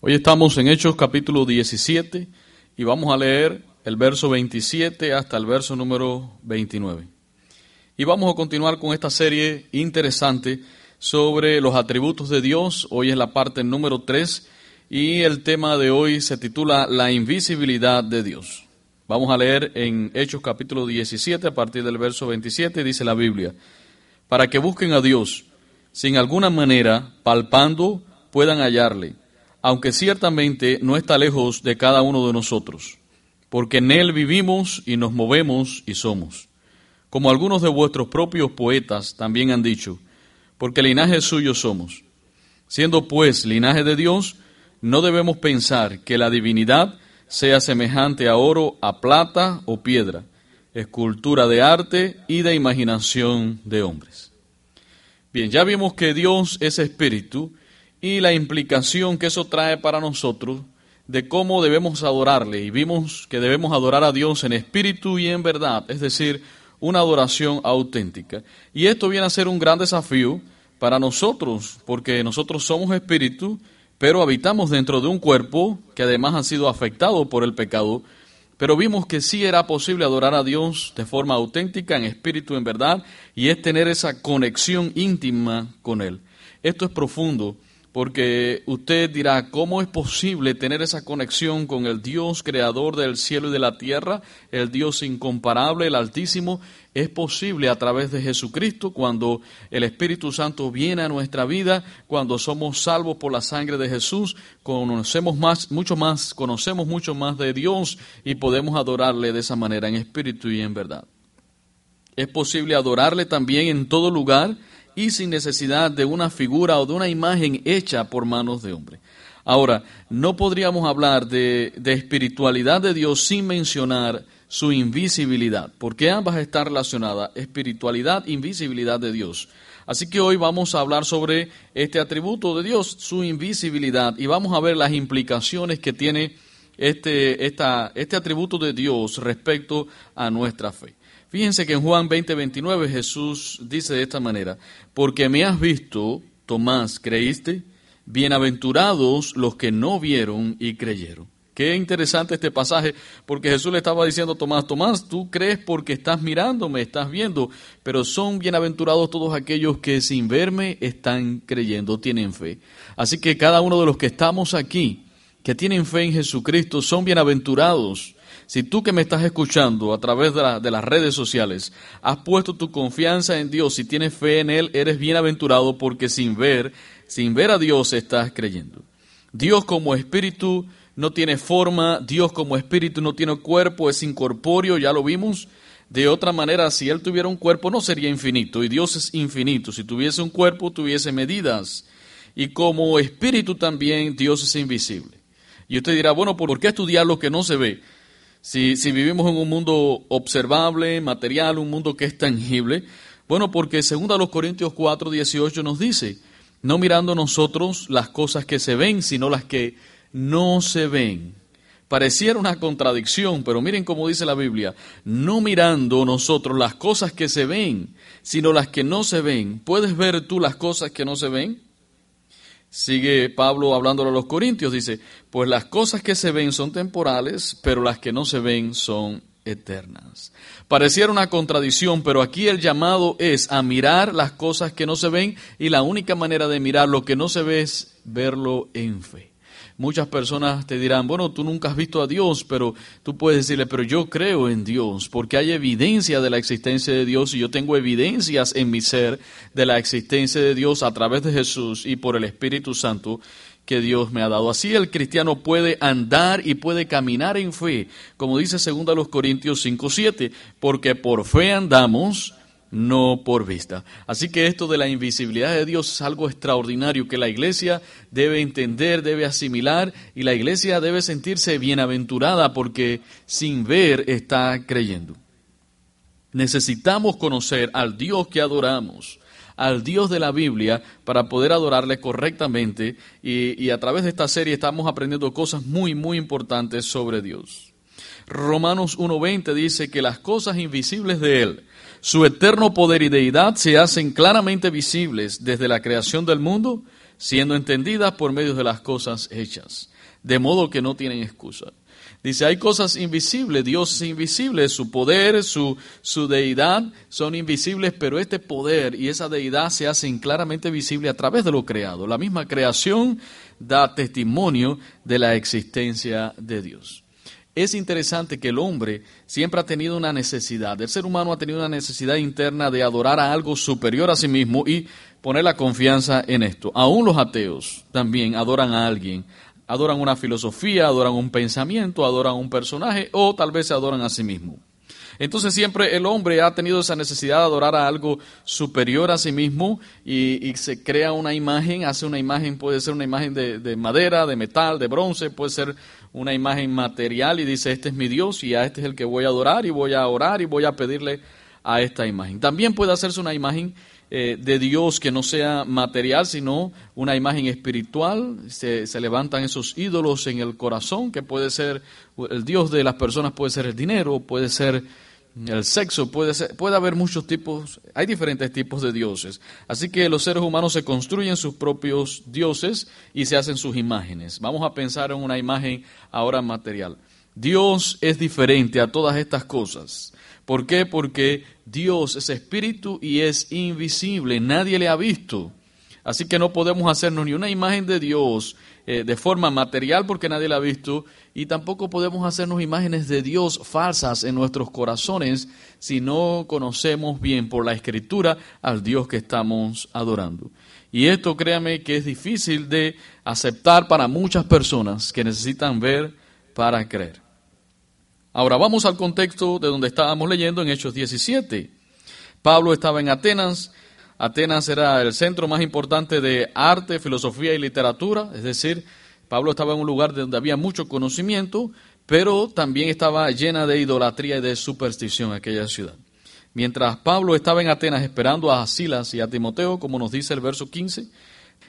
Hoy estamos en Hechos capítulo 17 y vamos a leer el verso 27 hasta el verso número 29. Y vamos a continuar con esta serie interesante sobre los atributos de Dios. Hoy es la parte número 3 y el tema de hoy se titula La invisibilidad de Dios. Vamos a leer en Hechos capítulo 17 a partir del verso 27, dice la Biblia, para que busquen a Dios, sin alguna manera, palpando, puedan hallarle aunque ciertamente no está lejos de cada uno de nosotros, porque en Él vivimos y nos movemos y somos. Como algunos de vuestros propios poetas también han dicho, porque linaje suyo somos. Siendo pues linaje de Dios, no debemos pensar que la divinidad sea semejante a oro, a plata o piedra, escultura de arte y de imaginación de hombres. Bien, ya vimos que Dios es espíritu y la implicación que eso trae para nosotros de cómo debemos adorarle. Y vimos que debemos adorar a Dios en espíritu y en verdad, es decir, una adoración auténtica. Y esto viene a ser un gran desafío para nosotros, porque nosotros somos espíritu, pero habitamos dentro de un cuerpo que además ha sido afectado por el pecado. Pero vimos que sí era posible adorar a Dios de forma auténtica, en espíritu, en verdad, y es tener esa conexión íntima con Él. Esto es profundo porque usted dirá, ¿cómo es posible tener esa conexión con el Dios creador del cielo y de la tierra, el Dios incomparable, el Altísimo? Es posible a través de Jesucristo cuando el Espíritu Santo viene a nuestra vida, cuando somos salvos por la sangre de Jesús, conocemos más, mucho más, conocemos mucho más de Dios y podemos adorarle de esa manera en espíritu y en verdad. Es posible adorarle también en todo lugar y sin necesidad de una figura o de una imagen hecha por manos de hombre. Ahora, no podríamos hablar de, espiritualidad de Dios sin mencionar su invisibilidad, porque ambas están relacionadas, espiritualidad, invisibilidad de Dios. Así que hoy vamos a hablar sobre este atributo de Dios, su invisibilidad, y vamos a ver las implicaciones que tiene este, este atributo de Dios respecto a nuestra fe. Fíjense que en Juan 20, 29 Jesús dice de esta manera, porque me has visto, Tomás, ¿creíste? Bienaventurados los que no vieron y creyeron. Qué interesante este pasaje, porque Jesús le estaba diciendo a Tomás, Tomás, tú crees porque estás mirándome, estás viendo, pero son bienaventurados todos aquellos que sin verme están creyendo, tienen fe. Así que cada uno de los que estamos aquí, que tienen fe en Jesucristo, son bienaventurados si tú que me estás escuchando a través de, las redes sociales has puesto tu confianza en Dios, y tienes fe en Él, eres bienaventurado porque sin ver, sin ver a Dios estás creyendo. Dios como espíritu no tiene forma, Dios como espíritu no tiene cuerpo, es incorpóreo, ya lo vimos. De otra manera, si Él tuviera un cuerpo no sería infinito y Dios es infinito. Si tuviese un cuerpo, tuviese medidas. Y como espíritu también Dios es invisible. Y usted dirá, bueno, ¿por qué estudiar lo que no se ve? Si, vivimos en un mundo observable, material, un mundo que es tangible, bueno, porque según a los Corintios 4, 18 nos dice, no mirando nosotros las cosas que se ven, sino las que no se ven. Pareciera una contradicción, pero miren cómo dice la Biblia, no mirando nosotros las cosas que se ven, sino las que no se ven. ¿Puedes ver tú las cosas que no se ven? Sigue Pablo hablándole a los corintios, dice, pues las cosas que se ven son temporales, pero las que no se ven son eternas. Pareciera una contradicción, pero aquí el llamado es a mirar las cosas que no se ven y la única manera de mirar lo que no se ve es verlo en fe. Muchas personas te dirán, bueno, tú nunca has visto a Dios, pero tú puedes decirle, pero yo creo en Dios, porque hay evidencia de la existencia de Dios y yo tengo evidencias en mi ser de la existencia de Dios a través de Jesús y por el Espíritu Santo que Dios me ha dado. Así el cristiano puede andar y puede caminar en fe, como dice 2 Corintios 5:7, porque por fe andamos no por vista. Así que esto de la invisibilidad de Dios es algo extraordinario que la iglesia debe entender, debe asimilar y la iglesia debe sentirse bienaventurada porque sin ver está creyendo. Necesitamos conocer al Dios que adoramos, al Dios de la Biblia para poder adorarle correctamente y, a través de esta serie estamos aprendiendo cosas muy, muy importantes sobre Dios. Romanos 1.20 dice que las cosas invisibles de Él, su eterno poder y deidad se hacen claramente visibles desde la creación del mundo, siendo entendidas por medio de las cosas hechas, de modo que no tienen excusa. Dice, hay cosas invisibles, Dios es invisible, su poder, su, su deidad son invisibles, pero este poder y esa deidad se hacen claramente visibles a través de lo creado. La misma creación da testimonio de la existencia de Dios. Es interesante que el hombre siempre ha tenido una necesidad, el ser humano ha tenido una necesidad interna de adorar a algo superior a sí mismo y poner la confianza en esto. Aún los ateos también adoran a alguien, adoran una filosofía, adoran un pensamiento, adoran un personaje o tal vez se adoran a sí mismo. Entonces siempre el hombre ha tenido esa necesidad de adorar a algo superior a sí mismo y, se crea una imagen, hace una imagen, puede ser una imagen de, de, madera, de metal, de bronce, puede ser una imagen material y dice, este es mi Dios y a este es el que voy a adorar y voy a orar y voy a pedirle a esta imagen. También puede hacerse una imagen eh, de Dios que no sea material, sino una imagen espiritual. Se, se, levantan esos ídolos en el corazón, que puede ser el Dios de las personas, puede ser el dinero, puede ser el sexo, puede, ser, puede haber muchos tipos, hay diferentes tipos de dioses. Así que los seres humanos se construyen sus propios dioses y se hacen sus imágenes. Vamos a pensar en una imagen ahora material. Dios es diferente a todas estas cosas. ¿Por qué? Porque Dios es espíritu y es invisible, nadie le ha visto. Así que no podemos hacernos ni una imagen de Dios eh, de forma material porque nadie la ha visto y tampoco podemos hacernos imágenes de Dios falsas en nuestros corazones si no conocemos bien por la escritura al Dios que estamos adorando. Y esto créame que es difícil de aceptar para muchas personas que necesitan ver para creer. Ahora vamos al contexto de donde estábamos leyendo en Hechos 17. Pablo estaba en Atenas. Atenas era el centro más importante de arte, filosofía y literatura, es decir, Pablo estaba en un lugar donde había mucho conocimiento, pero también estaba llena de idolatría y de superstición aquella ciudad. Mientras Pablo estaba en Atenas esperando a Silas y a Timoteo, como nos dice el verso 15,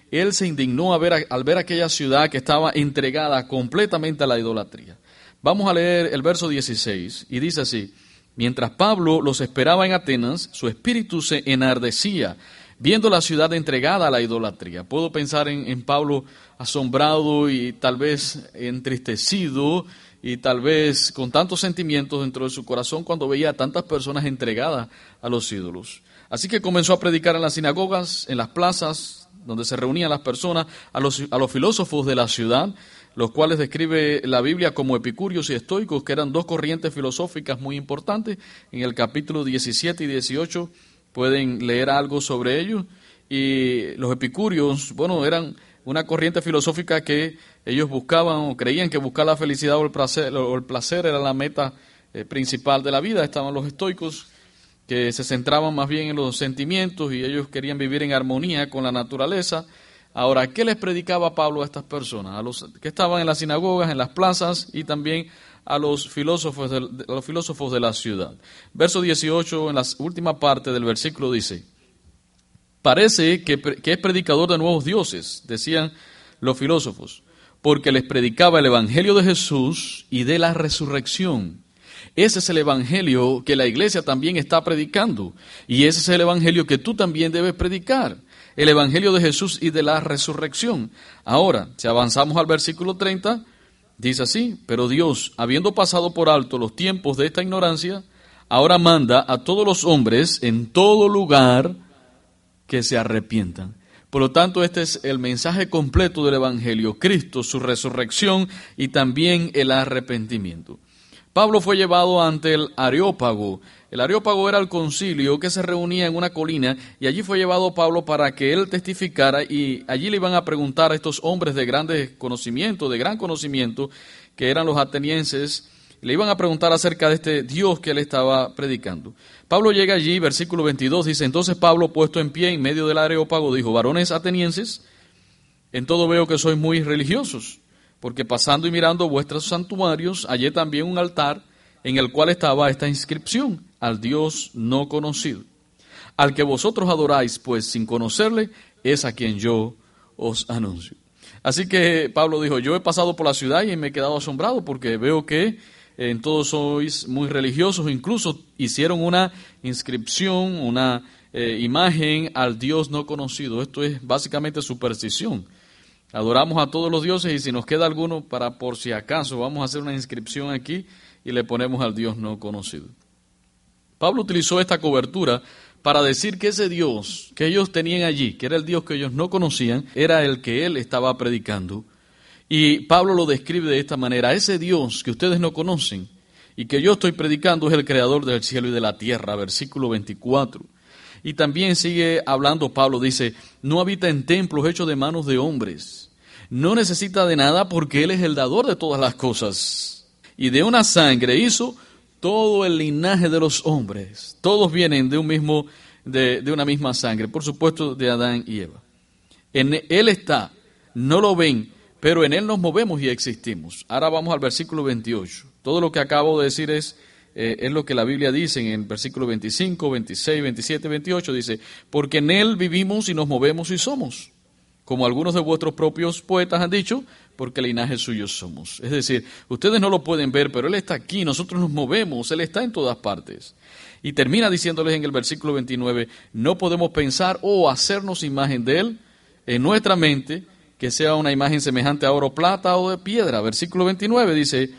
él se indignó al ver, al ver aquella ciudad que estaba entregada completamente a la idolatría. Vamos a leer el verso 16 y dice así, mientras Pablo los esperaba en Atenas, su espíritu se enardecía viendo la ciudad entregada a la idolatría. Puedo pensar en, Pablo asombrado y tal vez entristecido y tal vez con tantos sentimientos dentro de su corazón cuando veía a tantas personas entregadas a los ídolos. Así que comenzó a predicar en las sinagogas, en las plazas donde se reunían las personas, a los, a los filósofos de la ciudad, los cuales describe la Biblia como epicúreos y estoicos, que eran dos corrientes filosóficas muy importantes. En el capítulo 17 y 18 pueden leer algo sobre ellos. Y los epicúreos, bueno, eran una corriente filosófica que ellos buscaban o creían que buscar la felicidad o el placer, o el placer era la meta eh, principal de la vida. Estaban los estoicos que se centraban más bien en los sentimientos y ellos querían vivir en armonía con la naturaleza Ahora, ¿qué les predicaba Pablo a estas personas? A los que estaban en las sinagogas, en las plazas y también a los filósofos de, los filósofos de la ciudad. Verso 18, en la última parte del versículo dice, parece que, que es predicador de nuevos dioses, decían los filósofos, porque les predicaba el Evangelio de Jesús y de la resurrección. Ese es el Evangelio que la iglesia también está predicando y ese es el Evangelio que tú también debes predicar el Evangelio de Jesús y de la resurrección. Ahora, si avanzamos al versículo 30, dice así, pero Dios, habiendo pasado por alto los tiempos de esta ignorancia, ahora manda a todos los hombres en todo lugar que se arrepientan. Por lo tanto, este es el mensaje completo del Evangelio, Cristo, su resurrección y también el arrepentimiento. Pablo fue llevado ante el Areópago, el Areópago era el concilio que se reunía en una colina y allí fue llevado Pablo para que él testificara y allí le iban a preguntar a estos hombres de grandes conocimiento, de gran conocimiento, que eran los atenienses, le iban a preguntar acerca de este Dios que él estaba predicando. Pablo llega allí, versículo 22, dice, entonces Pablo puesto en pie en medio del Areópago dijo, varones atenienses, en todo veo que sois muy religiosos, porque pasando y mirando vuestros santuarios, hallé también un altar en el cual estaba esta inscripción al Dios no conocido. Al que vosotros adoráis, pues sin conocerle, es a quien yo os anuncio. Así que Pablo dijo, yo he pasado por la ciudad y me he quedado asombrado porque veo que en todos sois muy religiosos, incluso hicieron una inscripción, una eh, imagen al Dios no conocido. Esto es básicamente superstición. Adoramos a todos los dioses y si nos queda alguno para por si acaso vamos a hacer una inscripción aquí y le ponemos al Dios no conocido. Pablo utilizó esta cobertura para decir que ese Dios que ellos tenían allí, que era el Dios que ellos no conocían, era el que él estaba predicando. Y Pablo lo describe de esta manera, ese Dios que ustedes no conocen y que yo estoy predicando es el creador del cielo y de la tierra, versículo 24. Y también sigue hablando Pablo, dice, no habita en templos hechos de manos de hombres, no necesita de nada porque Él es el dador de todas las cosas. Y de una sangre hizo todo el linaje de los hombres, todos vienen de un mismo, de, una misma sangre, por supuesto de Adán y Eva. En Él está, no lo ven, pero en Él nos movemos y existimos. Ahora vamos al versículo 28. Todo lo que acabo de decir es, eh, es lo que la Biblia dice en el versículo 25, 26, 27, 28. Dice, porque en Él vivimos y nos movemos y somos. Como algunos de vuestros propios poetas han dicho, porque linaje suyo somos. Es decir, ustedes no lo pueden ver, pero Él está aquí, nosotros nos movemos, Él está en todas partes. Y termina diciéndoles en el versículo 29, no podemos pensar o hacernos imagen de Él en nuestra mente, que sea una imagen semejante a oro, plata o de piedra. Versículo 29 dice,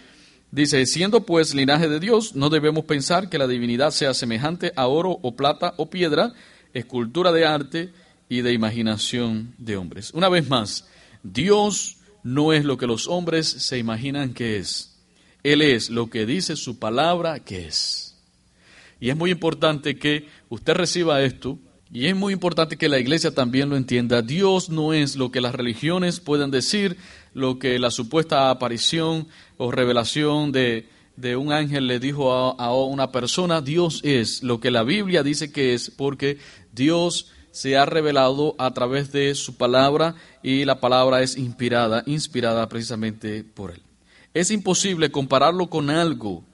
dice, siendo pues linaje de Dios, no debemos pensar que la divinidad sea semejante a oro o plata o piedra, escultura de arte y de imaginación de hombres. Una vez más, Dios no es lo que los hombres se imaginan que es. Él es lo que dice su palabra que es. Y es muy importante que usted reciba esto y es muy importante que la iglesia también lo entienda. Dios no es lo que las religiones puedan decir, lo que la supuesta aparición o revelación de, un ángel le dijo a, a una persona. Dios es lo que la Biblia dice que es porque Dios se ha revelado a través de su palabra y la palabra es inspirada, inspirada precisamente por él. Es imposible compararlo con algo.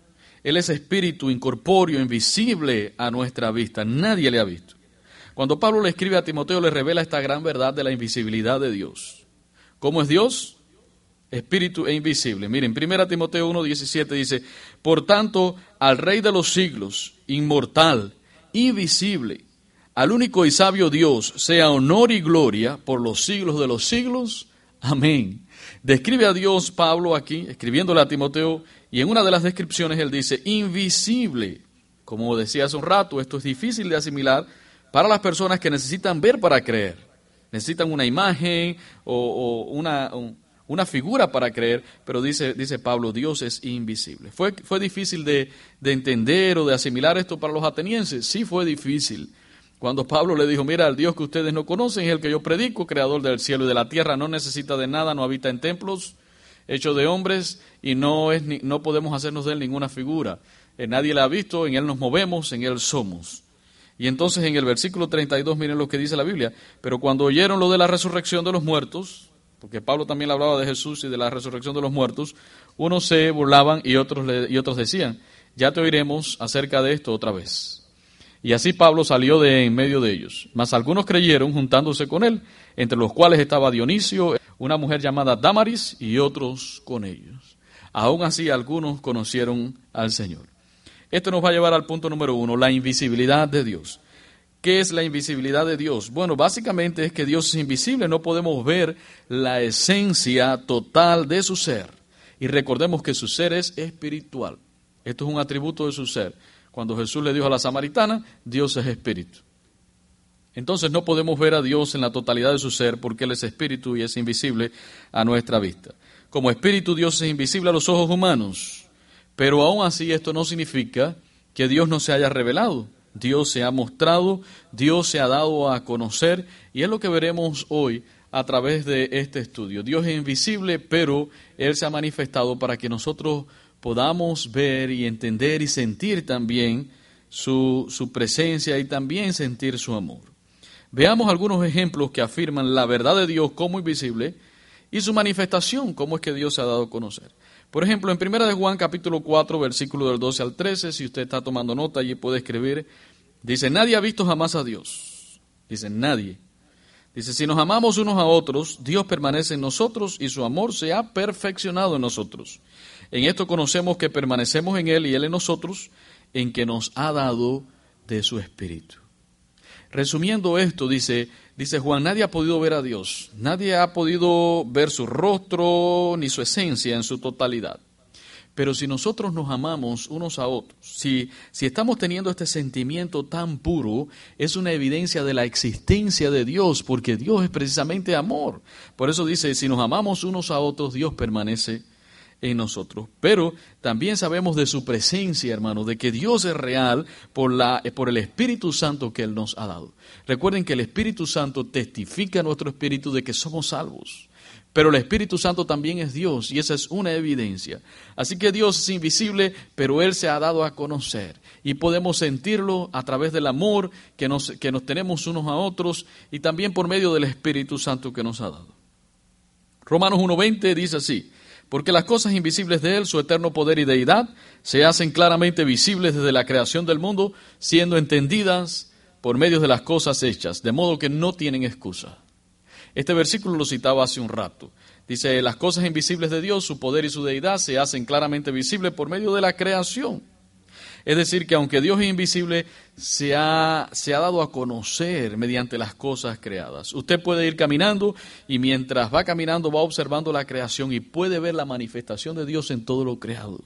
Él es espíritu incorpóreo, invisible a nuestra vista. Nadie le ha visto. Cuando Pablo le escribe a Timoteo, le revela esta gran verdad de la invisibilidad de Dios. ¿Cómo es Dios? Espíritu e invisible. Miren, 1 Timoteo 1.17 dice, Por tanto, al Rey de los siglos, inmortal, invisible, al único y sabio Dios sea honor y gloria por los siglos de los siglos. Amén. Describe a Dios Pablo aquí, escribiéndole a Timoteo, y en una de las descripciones él dice, invisible. Como decía hace un rato, esto es difícil de asimilar para las personas que necesitan ver para creer. Necesitan una imagen o, una, una, figura para creer, pero dice, dice Pablo, Dios es invisible. ¿Fue, fue difícil de, de entender o de asimilar esto para los atenienses? Sí fue difícil. Cuando Pablo le dijo, mira, el Dios que ustedes no conocen es el que yo predico, creador del cielo y de la tierra, no necesita de nada, no habita en templos hechos de hombres y no, es no podemos hacernos de él ninguna figura. Eh, nadie le ha visto, en él nos movemos, en él somos. Y entonces en el versículo 32 miren lo que dice la Biblia, pero cuando oyeron lo de la resurrección de los muertos, porque Pablo también hablaba de Jesús y de la resurrección de los muertos, unos se burlaban y otros, y otros decían, ya te oiremos acerca de esto otra vez. Y así Pablo salió de en medio de ellos. Mas algunos creyeron juntándose con él, entre los cuales estaba Dionisio, una mujer llamada Damaris, y otros con ellos. Aún así algunos conocieron al Señor. Esto nos va a llevar al punto número uno, la invisibilidad de Dios. ¿Qué es la invisibilidad de Dios? Bueno, básicamente es que Dios es invisible, no podemos ver la esencia total de su ser. Y recordemos que su ser es espiritual. Esto es un atributo de su ser. Cuando Jesús le dijo a la samaritana, Dios es espíritu. Entonces no podemos ver a Dios en la totalidad de su ser porque Él es espíritu y es invisible a nuestra vista. Como espíritu Dios es invisible a los ojos humanos, pero aún así esto no significa que Dios no se haya revelado. Dios se ha mostrado, Dios se ha dado a conocer y es lo que veremos hoy a través de este estudio. Dios es invisible, pero Él se ha manifestado para que nosotros podamos ver y entender y sentir también su, su presencia y también sentir su amor. Veamos algunos ejemplos que afirman la verdad de Dios como invisible y su manifestación, cómo es que Dios se ha dado a conocer. Por ejemplo, en 1 de Juan capítulo 4, versículo del 12 al 13, si usted está tomando nota, allí puede escribir, dice, nadie ha visto jamás a Dios. Dice, nadie. Dice, si nos amamos unos a otros, Dios permanece en nosotros y su amor se ha perfeccionado en nosotros. En esto conocemos que permanecemos en Él y Él en nosotros, en que nos ha dado de su Espíritu. Resumiendo esto, dice, dice Juan, nadie ha podido ver a Dios, nadie ha podido ver su rostro ni su esencia en su totalidad. Pero si nosotros nos amamos unos a otros, si, si estamos teniendo este sentimiento tan puro, es una evidencia de la existencia de Dios, porque Dios es precisamente amor. Por eso dice, si nos amamos unos a otros, Dios permanece en nosotros. Pero también sabemos de su presencia, hermanos, de que Dios es real por, la, por el Espíritu Santo que Él nos ha dado. Recuerden que el Espíritu Santo testifica a nuestro espíritu de que somos salvos. Pero el Espíritu Santo también es Dios y esa es una evidencia. Así que Dios es invisible, pero Él se ha dado a conocer y podemos sentirlo a través del amor que nos, que nos tenemos unos a otros y también por medio del Espíritu Santo que nos ha dado. Romanos 1.20 dice así, porque las cosas invisibles de Él, su eterno poder y deidad, se hacen claramente visibles desde la creación del mundo, siendo entendidas por medio de las cosas hechas, de modo que no tienen excusa. Este versículo lo citaba hace un rato. Dice, las cosas invisibles de Dios, su poder y su deidad se hacen claramente visibles por medio de la creación. Es decir, que aunque Dios es invisible, se ha, se ha, dado a conocer mediante las cosas creadas. Usted puede ir caminando y mientras va caminando va observando la creación y puede ver la manifestación de Dios en todo lo creado,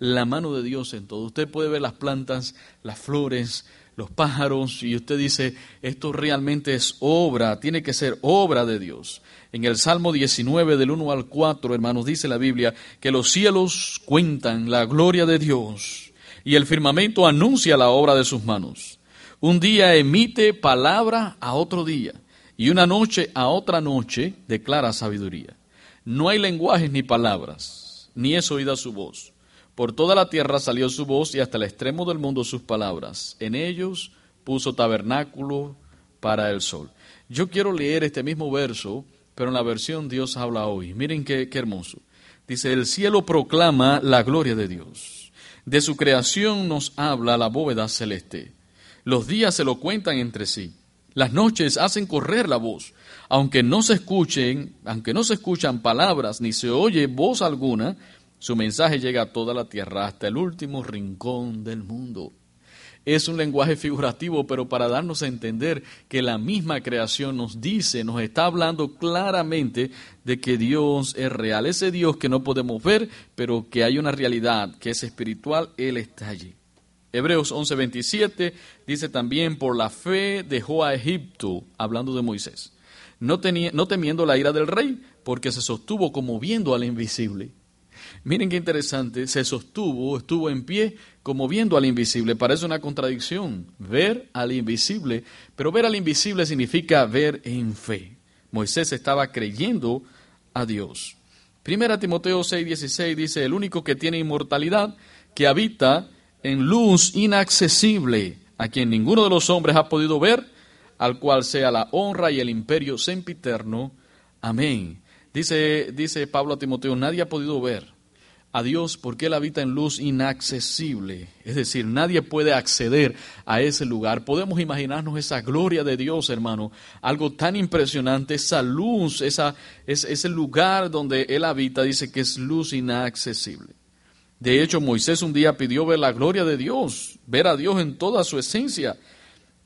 la mano de Dios en todo. Usted puede ver las plantas, las flores, los pájaros, y usted dice, esto realmente es obra, tiene que ser obra de Dios. En el Salmo 19 del 1 al 4, hermanos, dice la Biblia, que los cielos cuentan la gloria de Dios y el firmamento anuncia la obra de sus manos. Un día emite palabra a otro día y una noche a otra noche declara sabiduría. No hay lenguajes ni palabras, ni es oída su voz por toda la tierra salió su voz y hasta el extremo del mundo sus palabras. En ellos puso tabernáculo para el sol. Yo quiero leer este mismo verso, pero en la versión Dios habla hoy. Miren qué, qué hermoso. Dice, el cielo proclama la gloria de Dios. De su creación nos habla la bóveda celeste. Los días se lo cuentan entre sí. Las noches hacen correr la voz. Aunque no se escuchen, aunque no se escuchan palabras ni se oye voz alguna, su mensaje llega a toda la tierra, hasta el último rincón del mundo. Es un lenguaje figurativo, pero para darnos a entender que la misma creación nos dice, nos está hablando claramente de que Dios es real. Ese Dios que no podemos ver, pero que hay una realidad que es espiritual, Él está allí. Hebreos 11:27 dice también, por la fe dejó a Egipto, hablando de Moisés, no, no temiendo la ira del rey, porque se sostuvo como viendo al invisible. Miren qué interesante, se sostuvo, estuvo en pie como viendo al invisible. Parece una contradicción, ver al invisible, pero ver al invisible significa ver en fe. Moisés estaba creyendo a Dios. Primera Timoteo 6:16 dice, el único que tiene inmortalidad, que habita en luz inaccesible, a quien ninguno de los hombres ha podido ver, al cual sea la honra y el imperio sempiterno. Amén. Dice, dice Pablo a Timoteo, nadie ha podido ver a Dios porque Él habita en luz inaccesible. Es decir, nadie puede acceder a ese lugar. Podemos imaginarnos esa gloria de Dios, hermano. Algo tan impresionante, esa luz, esa, es, ese lugar donde Él habita, dice que es luz inaccesible. De hecho, Moisés un día pidió ver la gloria de Dios, ver a Dios en toda su esencia.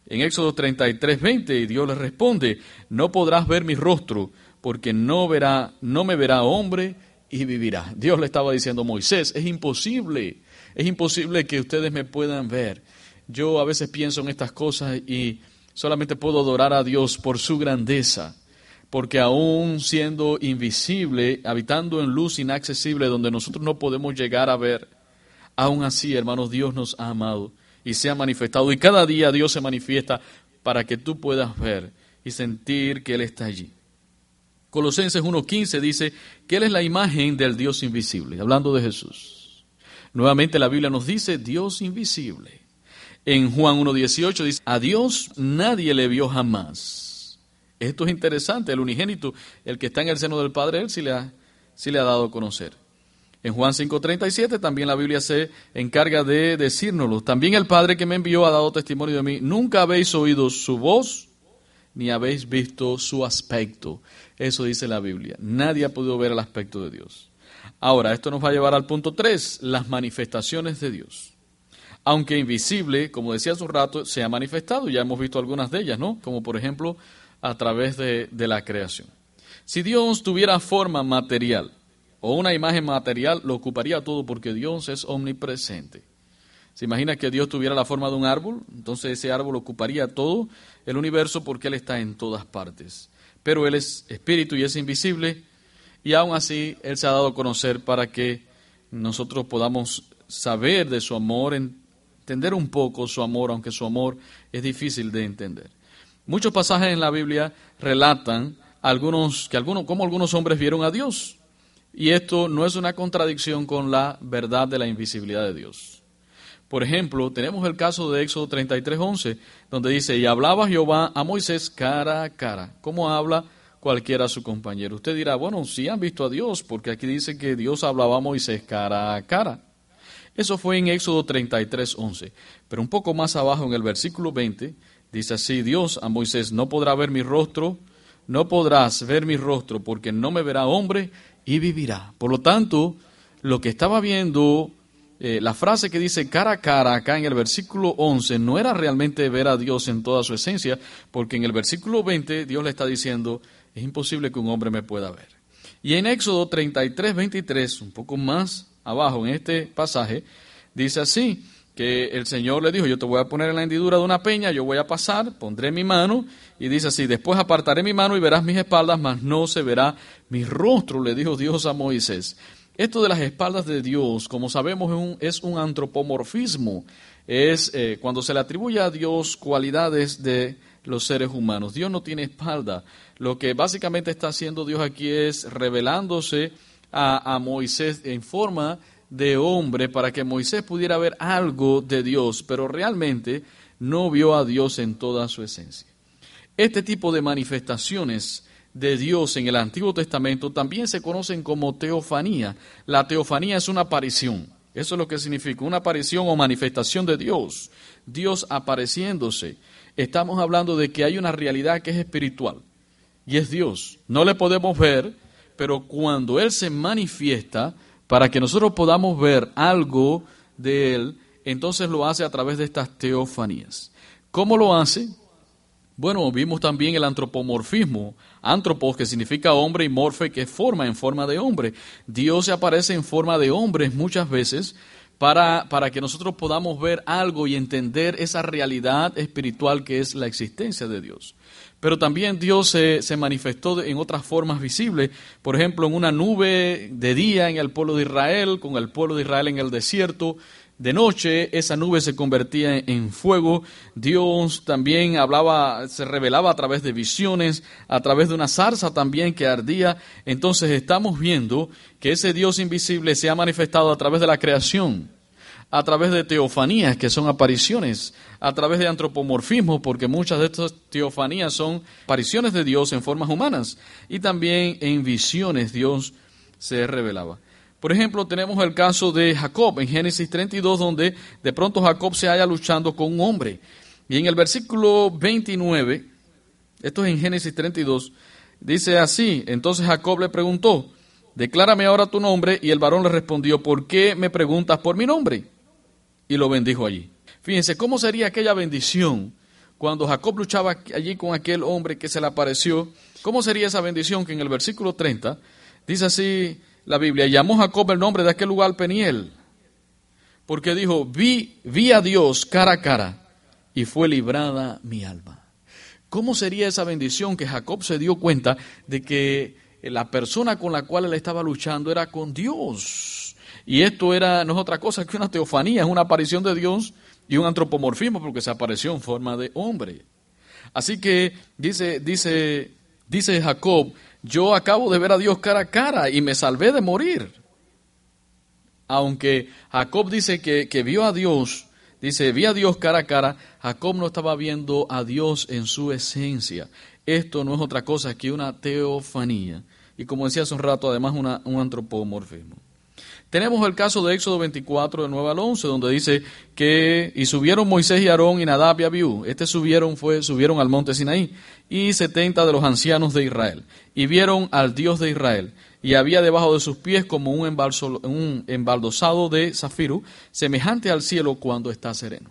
En Éxodo 33, 20, y Dios le responde, no podrás ver mi rostro, porque no, verá, no me verá hombre y vivirá. Dios le estaba diciendo a Moisés, es imposible, es imposible que ustedes me puedan ver. Yo a veces pienso en estas cosas y solamente puedo adorar a Dios por su grandeza, porque aún siendo invisible, habitando en luz inaccesible donde nosotros no podemos llegar a ver, aún así, hermanos, Dios nos ha amado y se ha manifestado y cada día Dios se manifiesta para que tú puedas ver y sentir que Él está allí. Colosenses 1.15 dice que Él es la imagen del Dios invisible, hablando de Jesús. Nuevamente la Biblia nos dice Dios invisible. En Juan 1.18 dice, a Dios nadie le vio jamás. Esto es interesante, el unigénito, el que está en el seno del Padre, Él sí le ha, sí le ha dado a conocer. En Juan 5:37 también la Biblia se encarga de decírnoslo. También el Padre que me envió ha dado testimonio de mí. Nunca habéis oído su voz, ni habéis visto su aspecto. Eso dice la Biblia. Nadie ha podido ver el aspecto de Dios. Ahora, esto nos va a llevar al punto 3, las manifestaciones de Dios. aunque invisible, como decía hace un rato, se ha manifestado. Ya hemos visto algunas de ellas, ¿no? Como por ejemplo a través de, de la creación. Si Dios tuviera forma material o una imagen material, lo ocuparía todo porque Dios es omnipresente. ¿Se imagina que Dios tuviera la forma de un árbol? Entonces ese árbol ocuparía todo el universo porque Él está en todas partes. Pero Él es espíritu y es invisible y aún así Él se ha dado a conocer para que nosotros podamos saber de su amor, entender un poco su amor, aunque su amor es difícil de entender. Muchos pasajes en la Biblia relatan algunos, que algunos, cómo algunos hombres vieron a Dios. Y esto no es una contradicción con la verdad de la invisibilidad de Dios. Por ejemplo, tenemos el caso de Éxodo 33:11, donde dice, y hablaba Jehová a Moisés cara a cara. ¿Cómo habla cualquiera a su compañero? Usted dirá, bueno, sí han visto a Dios, porque aquí dice que Dios hablaba a Moisés cara a cara. Eso fue en Éxodo 33:11. Pero un poco más abajo en el versículo 20, dice así, Dios a Moisés, no podrá ver mi rostro, no podrás ver mi rostro, porque no me verá hombre y vivirá. Por lo tanto, lo que estaba viendo eh, la frase que dice cara a cara acá en el versículo 11 no era realmente ver a Dios en toda su esencia, porque en el versículo 20 Dios le está diciendo, es imposible que un hombre me pueda ver. Y en Éxodo 33, 23, un poco más abajo en este pasaje, dice así, que el Señor le dijo, yo te voy a poner en la hendidura de una peña, yo voy a pasar, pondré mi mano, y dice así, después apartaré mi mano y verás mis espaldas, mas no se verá mi rostro, le dijo Dios a Moisés. Esto de las espaldas de Dios, como sabemos, es un, antropomorfismo. Es eh, cuando se le atribuye a Dios cualidades de los seres humanos. Dios no tiene espalda. Lo que básicamente está haciendo Dios aquí es revelándose a Moisés en forma de hombre para que Moisés pudiera ver algo de Dios, pero realmente no vio a Dios en toda su esencia. Este tipo de manifestaciones de Dios en el Antiguo Testamento también se conocen como teofanía. La teofanía es una aparición. Eso es lo que significa, una aparición o manifestación de Dios. Dios apareciéndose. Estamos hablando de que hay una realidad que es espiritual y es Dios. No le podemos ver, pero cuando Él se manifiesta, para que nosotros podamos ver algo de Él, entonces lo hace a través de estas teofanías. ¿Cómo lo hace? Bueno, vimos también el antropomorfismo. Antropos, que significa hombre, y morfe, que forma en forma de hombre. Dios se aparece en forma de hombre muchas veces para, para que nosotros podamos ver algo y entender esa realidad espiritual que es la existencia de Dios. Pero también Dios se, se, manifestó en otras formas visibles, por ejemplo, en una nube de día en el pueblo de Israel, con el pueblo de Israel en el desierto, de noche esa nube se convertía en fuego. Dios también hablaba, se revelaba a través de visiones, a través de una zarza también que ardía. Entonces estamos viendo que ese Dios invisible se ha manifestado a través de la creación, a través de teofanías, que son apariciones, a través de antropomorfismo, porque muchas de estas teofanías son apariciones de Dios en formas humanas, y también en visiones Dios se revelaba. Por ejemplo, tenemos el caso de Jacob en Génesis 32, donde de pronto Jacob se halla luchando con un hombre. Y en el versículo 29, esto es en Génesis 32, dice así, entonces Jacob le preguntó, declárame ahora tu nombre, y el varón le respondió, ¿por qué me preguntas por mi nombre? Y lo bendijo allí. Fíjense, ¿cómo sería aquella bendición cuando Jacob luchaba allí con aquel hombre que se le apareció? ¿Cómo sería esa bendición que en el versículo 30 dice así, la Biblia, llamó Jacob el nombre de aquel lugar Peniel, porque dijo, vi, vi a Dios cara a cara y fue librada mi alma. ¿Cómo sería esa bendición que Jacob se dio cuenta de que la persona con la cual él estaba luchando era con Dios? Y esto era, no es otra cosa que una teofanía, es una aparición de Dios y un antropomorfismo porque se apareció en forma de hombre. Así que dice, dice, dice Jacob, yo acabo de ver a Dios cara a cara y me salvé de morir. Aunque Jacob dice que, que vio a Dios, dice, vi a Dios cara a cara, Jacob no estaba viendo a Dios en su esencia. Esto no es otra cosa que una teofanía. Y como decía hace un rato, además una, un antropomorfismo. Tenemos el caso de Éxodo 24, de 9 al 11, donde dice que y subieron Moisés y Aarón y Nadab y Abiú. Este subieron fue subieron al monte Sinaí y setenta de los ancianos de Israel y vieron al Dios de Israel y había debajo de sus pies como un, un embaldosado de zafiro, semejante al cielo cuando está sereno.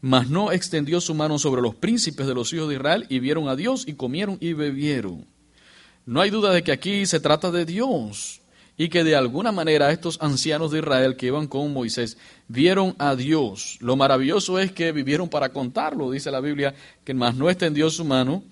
Mas no extendió su mano sobre los príncipes de los hijos de Israel y vieron a Dios y comieron y bebieron. No hay duda de que aquí se trata de Dios y que de alguna manera estos ancianos de Israel que iban con Moisés vieron a Dios. Lo maravilloso es que vivieron para contarlo, dice la Biblia, que más no extendió su mano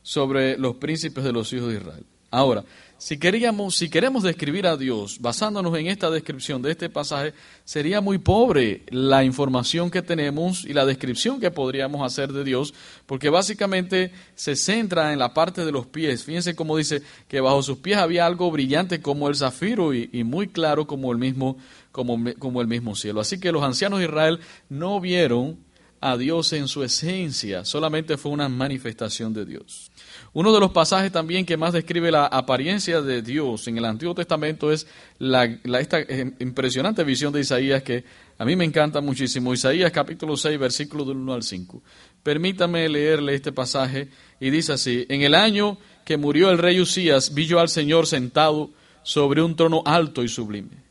sobre los príncipes de los hijos de Israel. Ahora, si, queríamos, si queremos describir a Dios basándonos en esta descripción de este pasaje, sería muy pobre la información que tenemos y la descripción que podríamos hacer de Dios, porque básicamente se centra en la parte de los pies. Fíjense cómo dice que bajo sus pies había algo brillante como el zafiro y, muy claro como el, mismo, como, como el mismo cielo. Así que los ancianos de Israel no vieron a Dios en su esencia, solamente fue una manifestación de Dios. Uno de los pasajes también que más describe la apariencia de Dios en el Antiguo Testamento es la, esta eh, impresionante visión de Isaías que a mí me encanta muchísimo. Isaías capítulo 6, versículo del 1 al 5. Permítame leerle este pasaje y dice así, en el año que murió el rey Usías, vi yo al Señor sentado sobre un trono alto y sublime,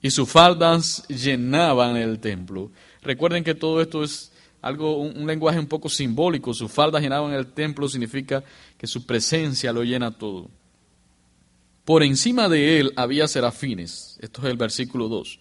y sus faldas llenaban el templo. Recuerden que todo esto es algo, un, lenguaje un poco simbólico. Sus faldas llenaban el templo significa que su presencia lo llena todo. Por encima de él había serafines. Esto es el versículo 2.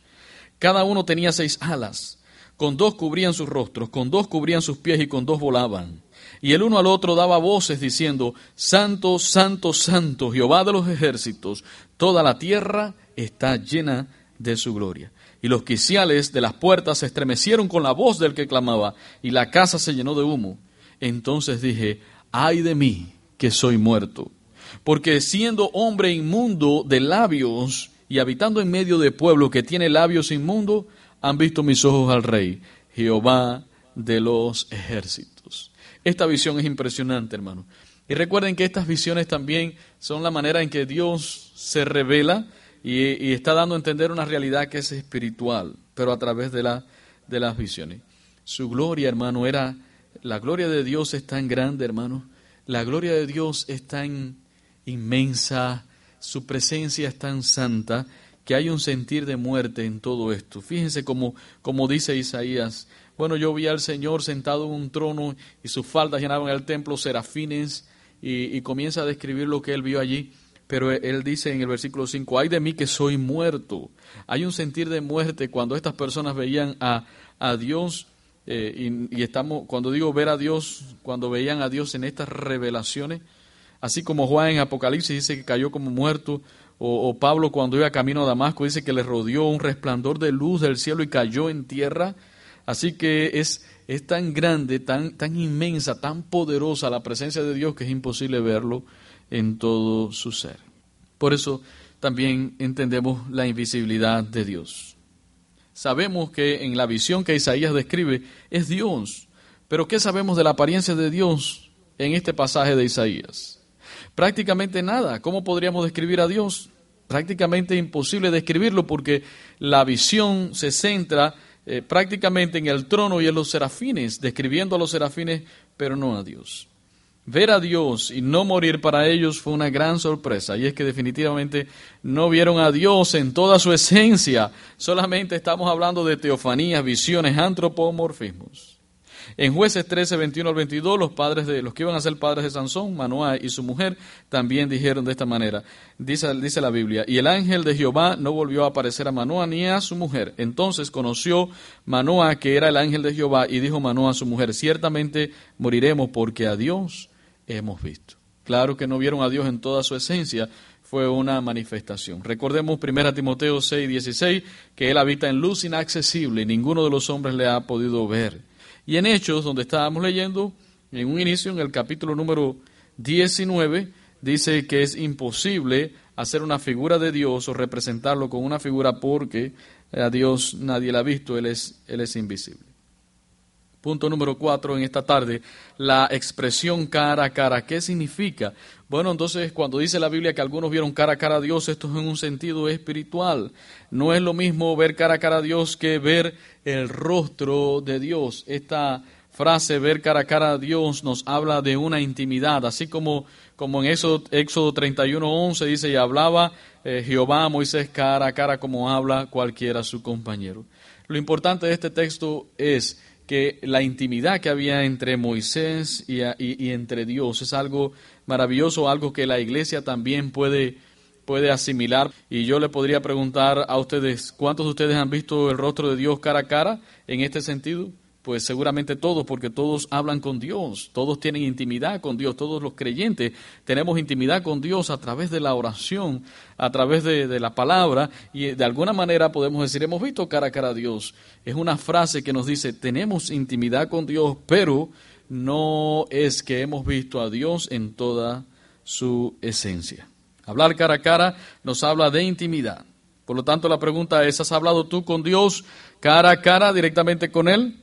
Cada uno tenía seis alas. Con dos cubrían sus rostros, con dos cubrían sus pies y con dos volaban. Y el uno al otro daba voces diciendo, Santo, Santo, Santo, Jehová de los ejércitos, toda la tierra está llena de su gloria y los quiciales de las puertas se estremecieron con la voz del que clamaba, y la casa se llenó de humo. Entonces dije, ay de mí, que soy muerto, porque siendo hombre inmundo de labios y habitando en medio de pueblo que tiene labios inmundos, han visto mis ojos al rey, Jehová de los ejércitos. Esta visión es impresionante, hermano. Y recuerden que estas visiones también son la manera en que Dios se revela y, está dando a entender una realidad que es espiritual, pero a través de, la, de las visiones. Su gloria, hermano, era, la gloria de Dios es tan grande, hermano, la gloria de Dios es tan inmensa, su presencia es tan santa, que hay un sentir de muerte en todo esto. Fíjense como, como dice Isaías, bueno, yo vi al Señor sentado en un trono y sus faldas llenaban el templo, serafines, y, y comienza a describir lo que él vio allí. Pero él dice en el versículo 5, ay de mí que soy muerto. Hay un sentir de muerte cuando estas personas veían a, a Dios, eh, y, estamos, cuando digo ver a Dios, cuando veían a Dios en estas revelaciones, así como Juan en Apocalipsis dice que cayó como muerto, o, o Pablo cuando iba camino a Damasco dice que le rodeó un resplandor de luz del cielo y cayó en tierra. Así que es, es tan grande, tan, tan inmensa, tan poderosa la presencia de Dios que es imposible verlo en todo su ser. Por eso también entendemos la invisibilidad de Dios. Sabemos que en la visión que Isaías describe es Dios, pero ¿qué sabemos de la apariencia de Dios en este pasaje de Isaías? Prácticamente nada. ¿Cómo podríamos describir a Dios? Prácticamente imposible describirlo porque la visión se centra eh, prácticamente en el trono y en los serafines, describiendo a los serafines, pero no a Dios. Ver a Dios y no morir para ellos fue una gran sorpresa, y es que definitivamente no vieron a Dios en toda su esencia, solamente estamos hablando de teofanías, visiones, antropomorfismos. En jueces 13, 21 al 22, los padres de los que iban a ser padres de Sansón, Manoah y su mujer, también dijeron de esta manera. Dice, dice la Biblia, y el ángel de Jehová no volvió a aparecer a Manoah ni a su mujer. Entonces conoció Manoah que era el ángel de Jehová y dijo Manoah a su mujer, ciertamente moriremos porque a Dios hemos visto. Claro que no vieron a Dios en toda su esencia, fue una manifestación. Recordemos 1 Timoteo 6, 16, que Él habita en luz inaccesible ninguno de los hombres le ha podido ver. Y en Hechos, donde estábamos leyendo, en un inicio, en el capítulo número 19, dice que es imposible hacer una figura de Dios o representarlo con una figura porque a Dios nadie la ha visto, Él es, él es invisible. Punto número cuatro en esta tarde, la expresión cara a cara. ¿Qué significa? Bueno, entonces cuando dice la Biblia que algunos vieron cara a cara a Dios, esto es en un sentido espiritual. No es lo mismo ver cara a cara a Dios que ver el rostro de Dios. Esta frase, ver cara a cara a Dios, nos habla de una intimidad, así como como en Éxodo, Éxodo 31.11 dice, y hablaba eh, Jehová a Moisés cara a cara como habla cualquiera su compañero. Lo importante de este texto es que la intimidad que había entre Moisés y, y entre Dios es algo maravilloso, algo que la iglesia también puede puede asimilar. Y yo le podría preguntar a ustedes, ¿cuántos de ustedes han visto el rostro de Dios cara a cara en este sentido? Pues seguramente todos, porque todos hablan con Dios, todos tienen intimidad con Dios, todos los creyentes tenemos intimidad con Dios a través de la oración, a través de, la palabra, y de alguna manera podemos decir, hemos visto cara a cara a Dios. Es una frase que nos dice, tenemos intimidad con Dios, pero no es que hemos visto a Dios en toda su esencia. Hablar cara a cara nos habla de intimidad. Por lo tanto, la pregunta es, ¿has hablado tú con Dios cara a cara directamente con Él?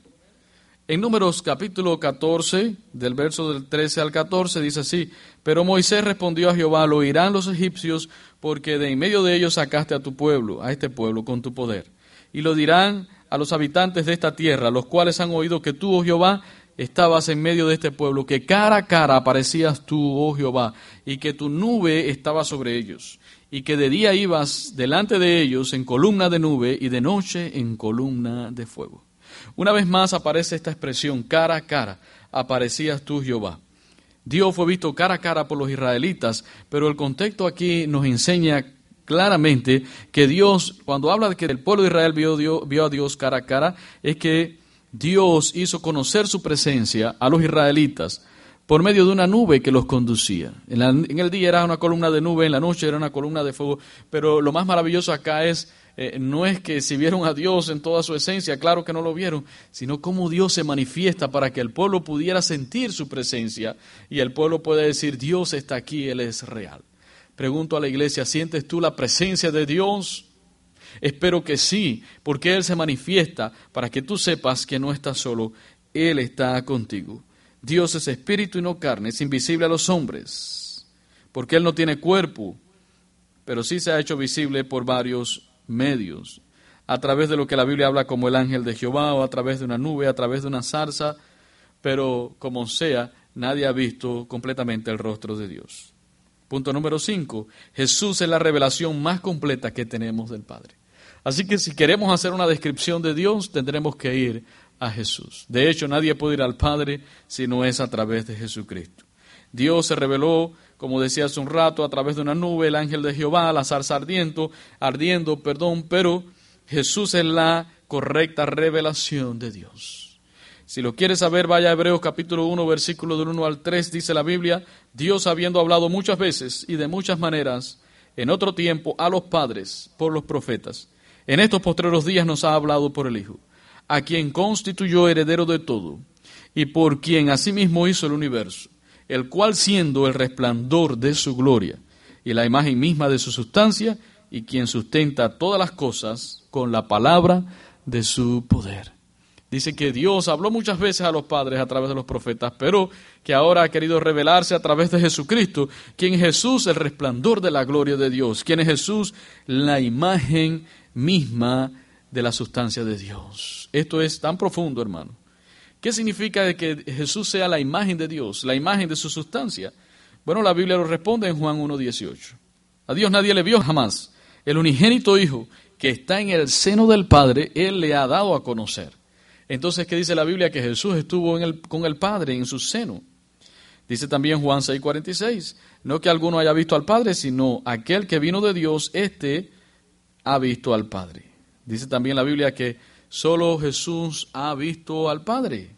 En Números capítulo 14, del verso del 13 al 14, dice así, pero Moisés respondió a Jehová, lo oirán los egipcios, porque de en medio de ellos sacaste a tu pueblo, a este pueblo, con tu poder. Y lo dirán a los habitantes de esta tierra, los cuales han oído que tú, oh Jehová, estabas en medio de este pueblo, que cara a cara aparecías tú, oh Jehová, y que tu nube estaba sobre ellos, y que de día ibas delante de ellos en columna de nube y de noche en columna de fuego. Una vez más aparece esta expresión, cara a cara, aparecías tú, Jehová. Dios fue visto cara a cara por los israelitas, pero el contexto aquí nos enseña claramente que Dios, cuando habla de que el pueblo de Israel vio, vio a Dios cara a cara, es que Dios hizo conocer su presencia a los israelitas por medio de una nube que los conducía. En, el día era una columna de nube, en la noche era una columna de fuego, pero lo más maravilloso acá es, eh, no es que si vieron a Dios en toda su esencia, claro que no lo vieron, sino cómo Dios se manifiesta para que el pueblo pudiera sentir su presencia y el pueblo pueda decir, Dios está aquí, Él es real. Pregunto a la iglesia, ¿sientes tú la presencia de Dios? Espero que sí, porque Él se manifiesta para que tú sepas que no estás solo, Él está contigo. Dios es espíritu y no carne, es invisible a los hombres, porque Él no tiene cuerpo, pero sí se ha hecho visible por varios medios, a través de lo que la Biblia habla como el ángel de Jehová, o a través de una nube, a través de una zarza, pero como sea, nadie ha visto completamente el rostro de Dios. Punto número 5. Jesús es la revelación más completa que tenemos del Padre. Así que si queremos hacer una descripción de Dios, tendremos que ir a Jesús. De hecho, nadie puede ir al Padre si no es a través de Jesucristo. Dios se reveló, como decía hace un rato, a través de una nube, el ángel de Jehová, la zarza ardiendo, ardiendo, perdón, pero Jesús es la correcta revelación de Dios. Si lo quieres saber, vaya a Hebreos capítulo 1, versículo del 1 al 3, dice la Biblia, Dios habiendo hablado muchas veces y de muchas maneras en otro tiempo a los padres por los profetas en estos postreros días nos ha hablado por el Hijo, a quien constituyó heredero de todo, y por quien asimismo hizo el universo, el cual siendo el resplandor de su gloria y la imagen misma de su sustancia, y quien sustenta todas las cosas con la palabra de su poder. Dice que Dios habló muchas veces a los padres a través de los profetas, pero que ahora ha querido revelarse a través de Jesucristo, quien es Jesús, el resplandor de la gloria de Dios, quien es Jesús, la imagen misma de la sustancia de Dios. Esto es tan profundo, hermano. ¿Qué significa que Jesús sea la imagen de Dios, la imagen de su sustancia? Bueno, la Biblia lo responde en Juan 1.18. A Dios nadie le vio jamás. El unigénito Hijo que está en el seno del Padre, Él le ha dado a conocer. Entonces, ¿qué dice la Biblia? Que Jesús estuvo con el Padre en su seno. Dice también Juan 6:46, no que alguno haya visto al Padre, sino aquel que vino de Dios, este ha visto al Padre. Dice también la Biblia que solo Jesús ha visto al Padre.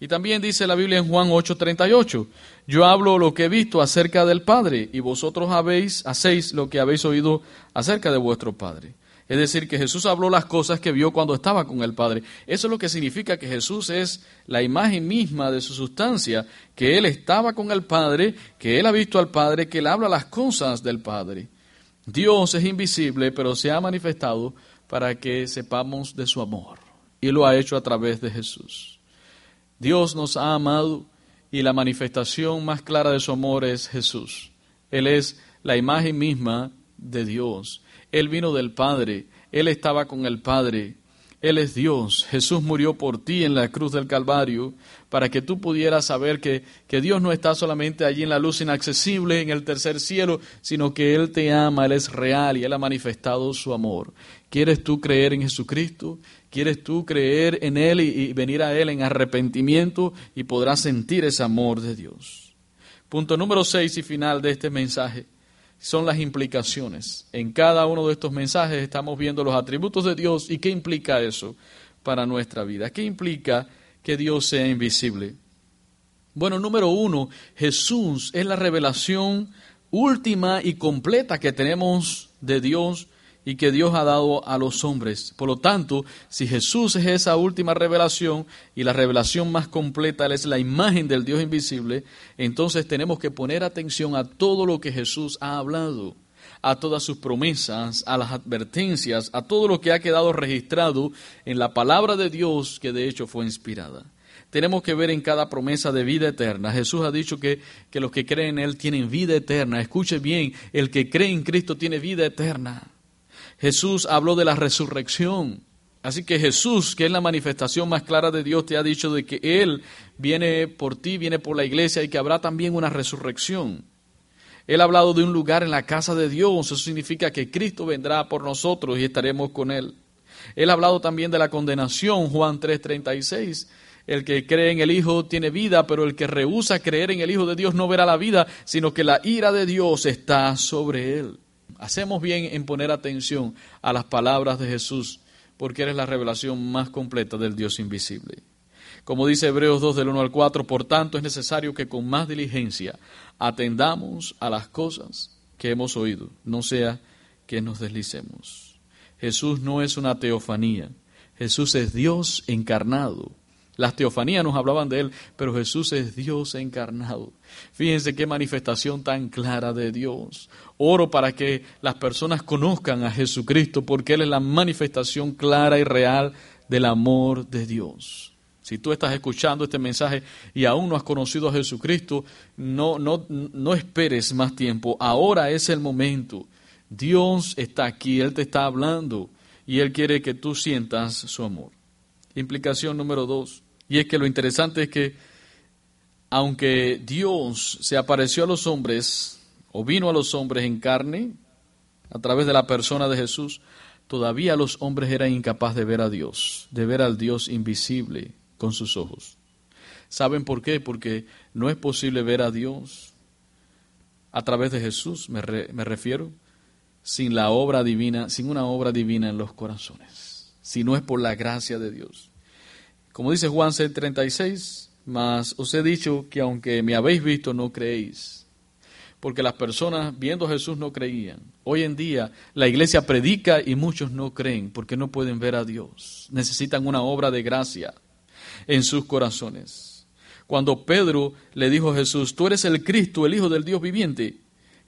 Y también dice la Biblia en Juan 8:38, yo hablo lo que he visto acerca del Padre y vosotros habéis, hacéis lo que habéis oído acerca de vuestro Padre. Es decir, que Jesús habló las cosas que vio cuando estaba con el Padre. Eso es lo que significa que Jesús es la imagen misma de su sustancia, que Él estaba con el Padre, que Él ha visto al Padre, que Él habla las cosas del Padre. Dios es invisible, pero se ha manifestado para que sepamos de su amor. Y lo ha hecho a través de Jesús. Dios nos ha amado y la manifestación más clara de su amor es Jesús. Él es la imagen misma de Dios. Él vino del Padre, Él estaba con el Padre. Él es Dios. Jesús murió por ti en la cruz del Calvario para que tú pudieras saber que, que, Dios no está solamente allí en la luz inaccesible, en el tercer cielo, sino que Él te ama, Él es real y Él ha manifestado su amor. ¿Quieres tú creer en Jesucristo? ¿Quieres tú creer en Él y, venir a Él en arrepentimiento y podrás sentir ese amor de Dios? Punto número seis y final de este mensaje son las implicaciones. En cada uno de estos mensajes estamos viendo los atributos de Dios y qué implica eso para nuestra vida. ¿Qué implica que Dios sea invisible? Bueno, número uno, Jesús es la revelación última y completa que tenemos de Dios y que Dios ha dado a los hombres. Por lo tanto, si Jesús es esa última revelación y la revelación más completa es la imagen del Dios invisible, entonces tenemos que poner atención a todo lo que Jesús ha hablado, a todas sus promesas, a las advertencias, a todo lo que ha quedado registrado en la palabra de Dios que de hecho fue inspirada tenemos que ver en cada promesa de vida eterna. Jesús ha dicho que, que, los que creen en Él tienen vida eterna. Escuche bien, el que cree en Cristo tiene vida eterna. Jesús habló de la resurrección. Así que Jesús, que es la manifestación más clara de Dios, te ha dicho de que Él viene por ti, viene por la iglesia y que habrá también una resurrección. Él ha hablado de un lugar en la casa de Dios. Eso significa que Cristo vendrá por nosotros y estaremos con Él. Él ha hablado también de la condenación, Juan 3:36. El que cree en el Hijo tiene vida, pero el que rehúsa creer en el Hijo de Dios no verá la vida, sino que la ira de Dios está sobre él. Hacemos bien en poner atención a las palabras de Jesús, porque eres la revelación más completa del Dios invisible. Como dice Hebreos 2 del 1 al 4, por tanto es necesario que con más diligencia atendamos a las cosas que hemos oído, no sea que nos deslicemos. Jesús no es una teofanía, Jesús es Dios encarnado las teofanías nos hablaban de Él, pero Jesús es Dios encarnado. Fíjense qué manifestación tan clara de Dios. Oro para que las personas conozcan a Jesucristo, porque Él es la manifestación clara y real del amor de Dios. Si tú estás escuchando este mensaje y aún no has conocido a Jesucristo, no, no, no esperes más tiempo. Ahora es el momento. Dios está aquí, Él te está hablando y Él quiere que tú sientas su amor. Implicación número dos. Y es que lo interesante es que aunque Dios se apareció a los hombres o vino a los hombres en carne a través de la persona de Jesús, todavía los hombres eran incapaces de ver a Dios, de ver al Dios invisible con sus ojos. ¿Saben por qué? Porque no es posible ver a Dios a través de Jesús, me, me refiero, sin la obra divina, sin una obra divina en los corazones, si no es por la gracia de Dios. Como dice Juan 6:36, mas os he dicho que aunque me habéis visto, no creéis. Porque las personas viendo a Jesús no creían. Hoy en día la iglesia predica y muchos no creen porque no pueden ver a Dios. Necesitan una obra de gracia en sus corazones. Cuando Pedro le dijo a Jesús, tú eres el Cristo, el Hijo del Dios viviente,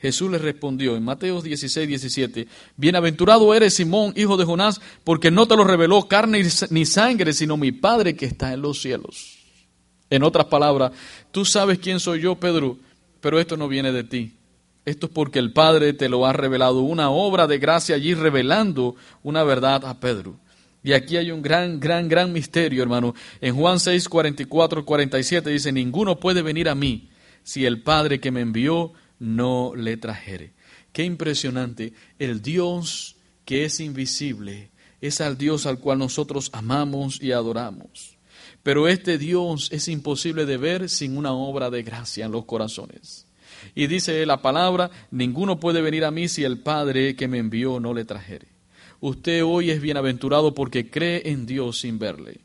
Jesús le respondió en Mateo 16, 17, Bienaventurado eres Simón, hijo de Jonás, porque no te lo reveló carne ni sangre, sino mi Padre que está en los cielos. En otras palabras, tú sabes quién soy yo, Pedro, pero esto no viene de ti. Esto es porque el Padre te lo ha revelado, una obra de gracia allí revelando una verdad a Pedro. Y aquí hay un gran, gran, gran misterio, hermano. En Juan 6, 44, 47 dice, ninguno puede venir a mí si el Padre que me envió no le trajere. Qué impresionante. El Dios que es invisible es al Dios al cual nosotros amamos y adoramos. Pero este Dios es imposible de ver sin una obra de gracia en los corazones. Y dice la palabra, ninguno puede venir a mí si el Padre que me envió no le trajere. Usted hoy es bienaventurado porque cree en Dios sin verle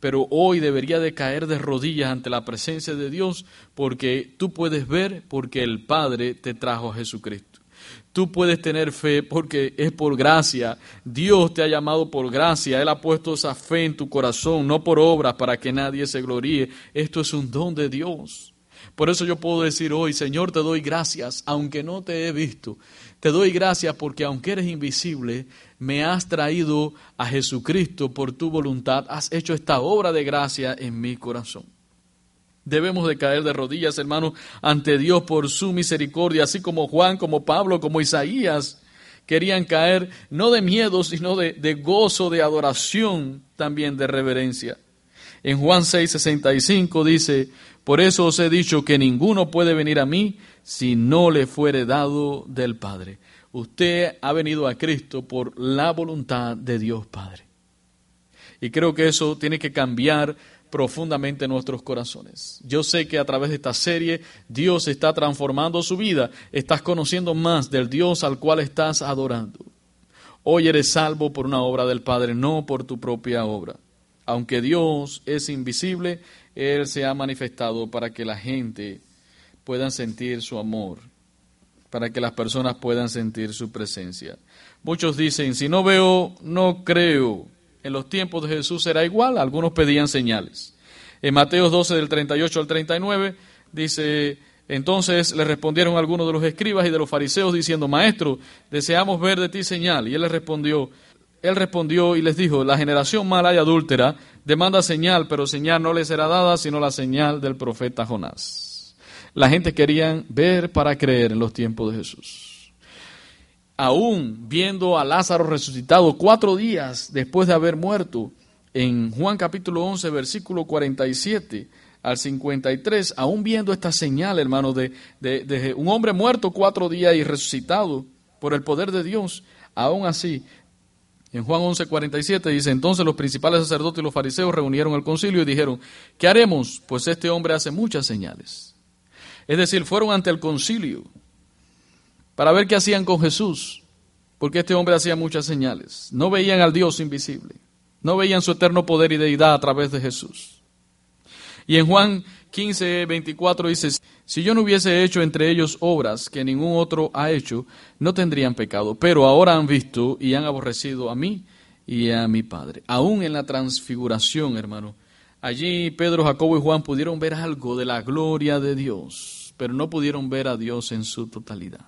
pero hoy debería de caer de rodillas ante la presencia de Dios porque tú puedes ver porque el Padre te trajo a Jesucristo. Tú puedes tener fe porque es por gracia. Dios te ha llamado por gracia. Él ha puesto esa fe en tu corazón, no por obras para que nadie se gloríe. Esto es un don de Dios. Por eso yo puedo decir hoy, Señor, te doy gracias, aunque no te he visto. Te doy gracias porque aunque eres invisible, me has traído a Jesucristo por tu voluntad, has hecho esta obra de gracia en mi corazón. Debemos de caer de rodillas, hermanos, ante Dios por su misericordia, así como Juan, como Pablo, como Isaías, querían caer no de miedo, sino de, de gozo, de adoración, también de reverencia. En Juan 6, 65 dice, por eso os he dicho que ninguno puede venir a mí si no le fuere dado del Padre. Usted ha venido a Cristo por la voluntad de Dios Padre. Y creo que eso tiene que cambiar profundamente nuestros corazones. Yo sé que a través de esta serie Dios está transformando su vida. Estás conociendo más del Dios al cual estás adorando. Hoy eres salvo por una obra del Padre, no por tu propia obra. Aunque Dios es invisible, Él se ha manifestado para que la gente pueda sentir su amor, para que las personas puedan sentir su presencia. Muchos dicen, si no veo, no creo en los tiempos de Jesús era igual, algunos pedían señales. En Mateo 12 del 38 al 39 dice, entonces le respondieron algunos de los escribas y de los fariseos diciendo, Maestro, deseamos ver de ti señal. Y él les respondió, él respondió y les dijo, la generación mala y adúltera demanda señal, pero señal no le será dada sino la señal del profeta Jonás. La gente quería ver para creer en los tiempos de Jesús aún viendo a Lázaro resucitado cuatro días después de haber muerto, en Juan capítulo 11, versículo 47 al 53, aún viendo esta señal, hermano, de, de, un hombre muerto cuatro días y resucitado por el poder de Dios, aún así, en Juan 11, 47 dice, entonces los principales sacerdotes y los fariseos reunieron el concilio y dijeron, ¿qué haremos? Pues este hombre hace muchas señales. Es decir, fueron ante el concilio para ver qué hacían con Jesús, porque este hombre hacía muchas señales. No veían al Dios invisible, no veían su eterno poder y deidad a través de Jesús. Y en Juan 15, 24 dice, si yo no hubiese hecho entre ellos obras que ningún otro ha hecho, no tendrían pecado, pero ahora han visto y han aborrecido a mí y a mi Padre. Aún en la transfiguración, hermano, allí Pedro, Jacobo y Juan pudieron ver algo de la gloria de Dios, pero no pudieron ver a Dios en su totalidad.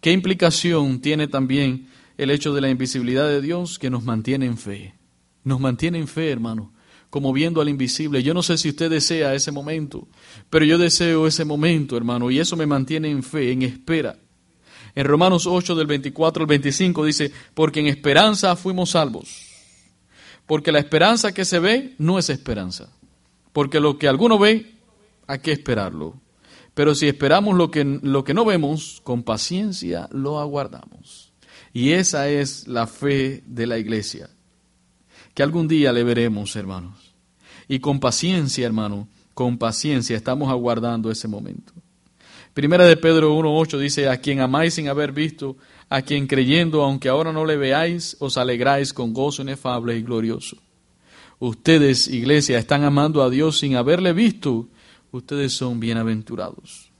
¿Qué implicación tiene también el hecho de la invisibilidad de Dios que nos mantiene en fe? Nos mantiene en fe, hermano, como viendo al invisible. Yo no sé si usted desea ese momento, pero yo deseo ese momento, hermano, y eso me mantiene en fe, en espera. En Romanos 8 del 24 al 25 dice, porque en esperanza fuimos salvos. Porque la esperanza que se ve no es esperanza. Porque lo que alguno ve, hay que esperarlo. Pero si esperamos lo que, lo que no vemos, con paciencia lo aguardamos. Y esa es la fe de la iglesia, que algún día le veremos, hermanos. Y con paciencia, hermano, con paciencia estamos aguardando ese momento. Primera de Pedro 1.8 dice, a quien amáis sin haber visto, a quien creyendo, aunque ahora no le veáis, os alegráis con gozo inefable y glorioso. Ustedes, iglesia, están amando a Dios sin haberle visto ustedes son bienaventurados.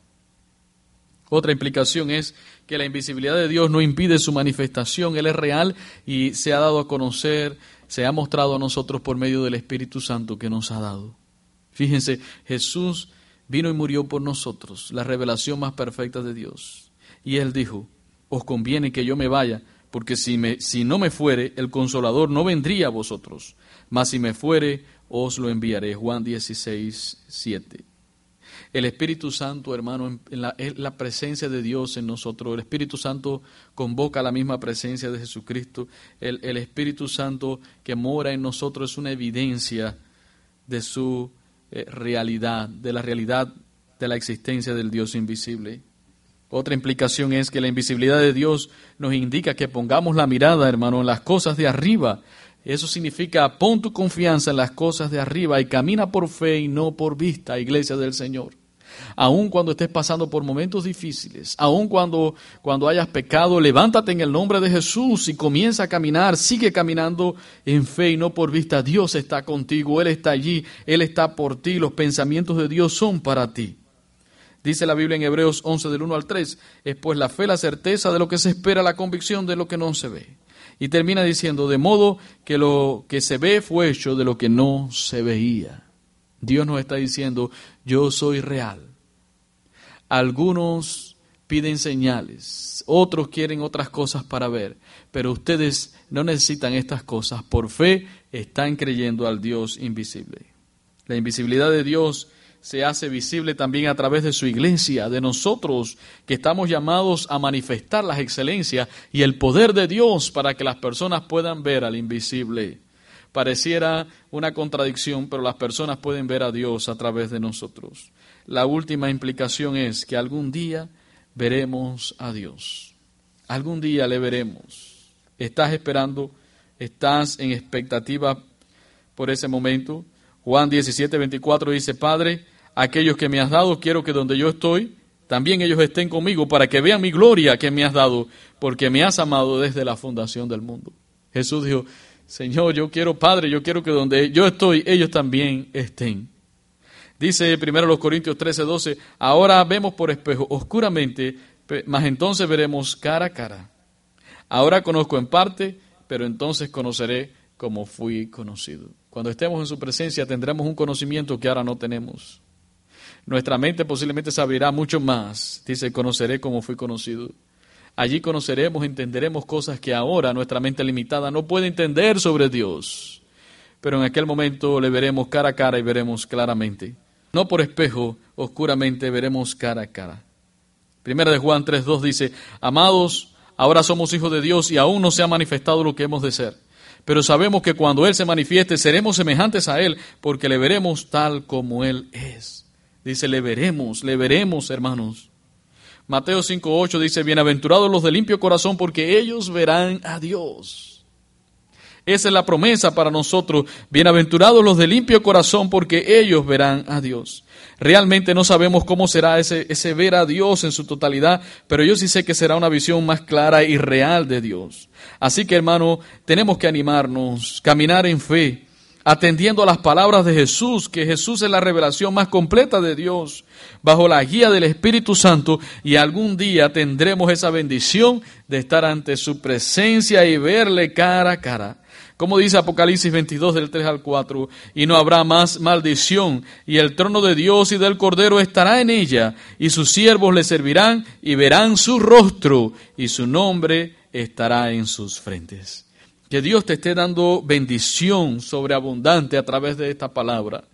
Otra implicación es que la invisibilidad de Dios no impide su manifestación, Él es real y se ha dado a conocer, se ha mostrado a nosotros por medio del Espíritu Santo que nos ha dado. Fíjense, Jesús vino y murió por nosotros, la revelación más perfecta de Dios. Y Él dijo, os conviene que yo me vaya, porque si, me, si no me fuere, el consolador no vendría a vosotros, mas si me fuere, os lo enviaré. Juan 16, 7. El Espíritu Santo, hermano, en la, la, presencia de Dios en nosotros. El Espíritu Santo convoca la misma presencia de Jesucristo. El, el Espíritu Santo que mora en nosotros es una evidencia de su eh, realidad, de la realidad de la existencia del Dios invisible. Otra implicación es que la invisibilidad de Dios nos indica que pongamos la mirada, hermano, en las cosas de arriba. Eso significa pon tu confianza en las cosas de arriba y camina por fe y no por vista, iglesia del Señor aun cuando estés pasando por momentos difíciles, aun cuando, cuando hayas pecado, levántate en el nombre de Jesús y comienza a caminar, sigue caminando en fe y no por vista. Dios está contigo, Él está allí, Él está por ti, los pensamientos de Dios son para ti. Dice la Biblia en Hebreos 11 del 1 al 3, es pues la fe la certeza de lo que se espera, la convicción de lo que no se ve. Y termina diciendo, de modo que lo que se ve fue hecho de lo que no se veía. Dios nos está diciendo, yo soy real. Algunos piden señales, otros quieren otras cosas para ver, pero ustedes no necesitan estas cosas. Por fe están creyendo al Dios invisible. La invisibilidad de Dios se hace visible también a través de su iglesia, de nosotros que estamos llamados a manifestar las excelencias y el poder de Dios para que las personas puedan ver al invisible. Pareciera una contradicción, pero las personas pueden ver a Dios a través de nosotros. La última implicación es que algún día veremos a Dios. Algún día le veremos. ¿Estás esperando? ¿Estás en expectativa por ese momento? Juan 17, 24 dice, Padre, aquellos que me has dado, quiero que donde yo estoy, también ellos estén conmigo para que vean mi gloria que me has dado, porque me has amado desde la fundación del mundo. Jesús dijo, Señor, yo quiero, Padre, yo quiero que donde yo estoy, ellos también estén. Dice primero los Corintios 13, 12, ahora vemos por espejo oscuramente, mas entonces veremos cara a cara. Ahora conozco en parte, pero entonces conoceré como fui conocido. Cuando estemos en su presencia tendremos un conocimiento que ahora no tenemos. Nuestra mente posiblemente sabrá mucho más. Dice, conoceré como fui conocido. Allí conoceremos, entenderemos cosas que ahora nuestra mente limitada no puede entender sobre Dios. Pero en aquel momento le veremos cara a cara y veremos claramente. No por espejo, oscuramente veremos cara a cara. Primera de Juan 3.2 dice, Amados, ahora somos hijos de Dios y aún no se ha manifestado lo que hemos de ser pero sabemos que cuando Él se manifieste seremos semejantes a Él, porque le veremos tal como Él es. Dice, le veremos, le veremos, hermanos. Mateo 5.8 dice, bienaventurados los de limpio corazón, porque ellos verán a Dios. Esa es la promesa para nosotros. Bienaventurados los de limpio corazón, porque ellos verán a Dios. Realmente no sabemos cómo será ese, ese ver a Dios en su totalidad, pero yo sí sé que será una visión más clara y real de Dios. Así que hermano, tenemos que animarnos, caminar en fe, atendiendo a las palabras de Jesús, que Jesús es la revelación más completa de Dios, bajo la guía del Espíritu Santo, y algún día tendremos esa bendición de estar ante su presencia y verle cara a cara. Como dice Apocalipsis 22 del 3 al 4, y no habrá más maldición, y el trono de Dios y del Cordero estará en ella, y sus siervos le servirán y verán su rostro, y su nombre estará en sus frentes. Que Dios te esté dando bendición sobreabundante a través de esta palabra.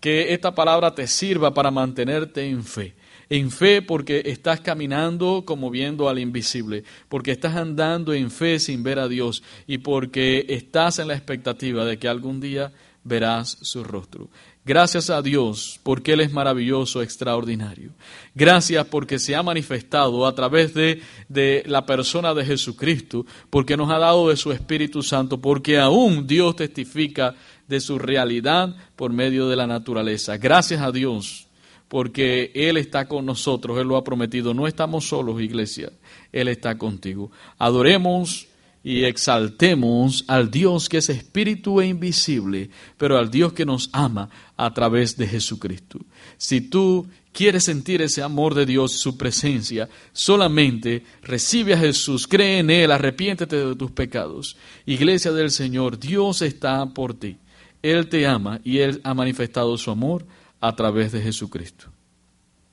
Que esta palabra te sirva para mantenerte en fe en fe porque estás caminando como viendo al invisible, porque estás andando en fe sin ver a Dios y porque estás en la expectativa de que algún día verás su rostro. Gracias a Dios porque Él es maravilloso, extraordinario. Gracias porque se ha manifestado a través de, de, la persona de Jesucristo, porque nos ha dado de su Espíritu Santo, porque aún Dios testifica de su realidad por medio de la naturaleza. Gracias a Dios porque Él está con nosotros, Él lo ha prometido. No estamos solos, iglesia, Él está contigo. Adoremos y exaltemos al Dios que es espíritu e invisible, pero al Dios que nos ama a través de Jesucristo. Si tú quieres sentir ese amor de Dios, su presencia, solamente recibe a Jesús, cree en Él, arrepiéntete de tus pecados. Iglesia del Señor, Dios está por ti. Él te ama y Él ha manifestado su amor a través de Jesucristo.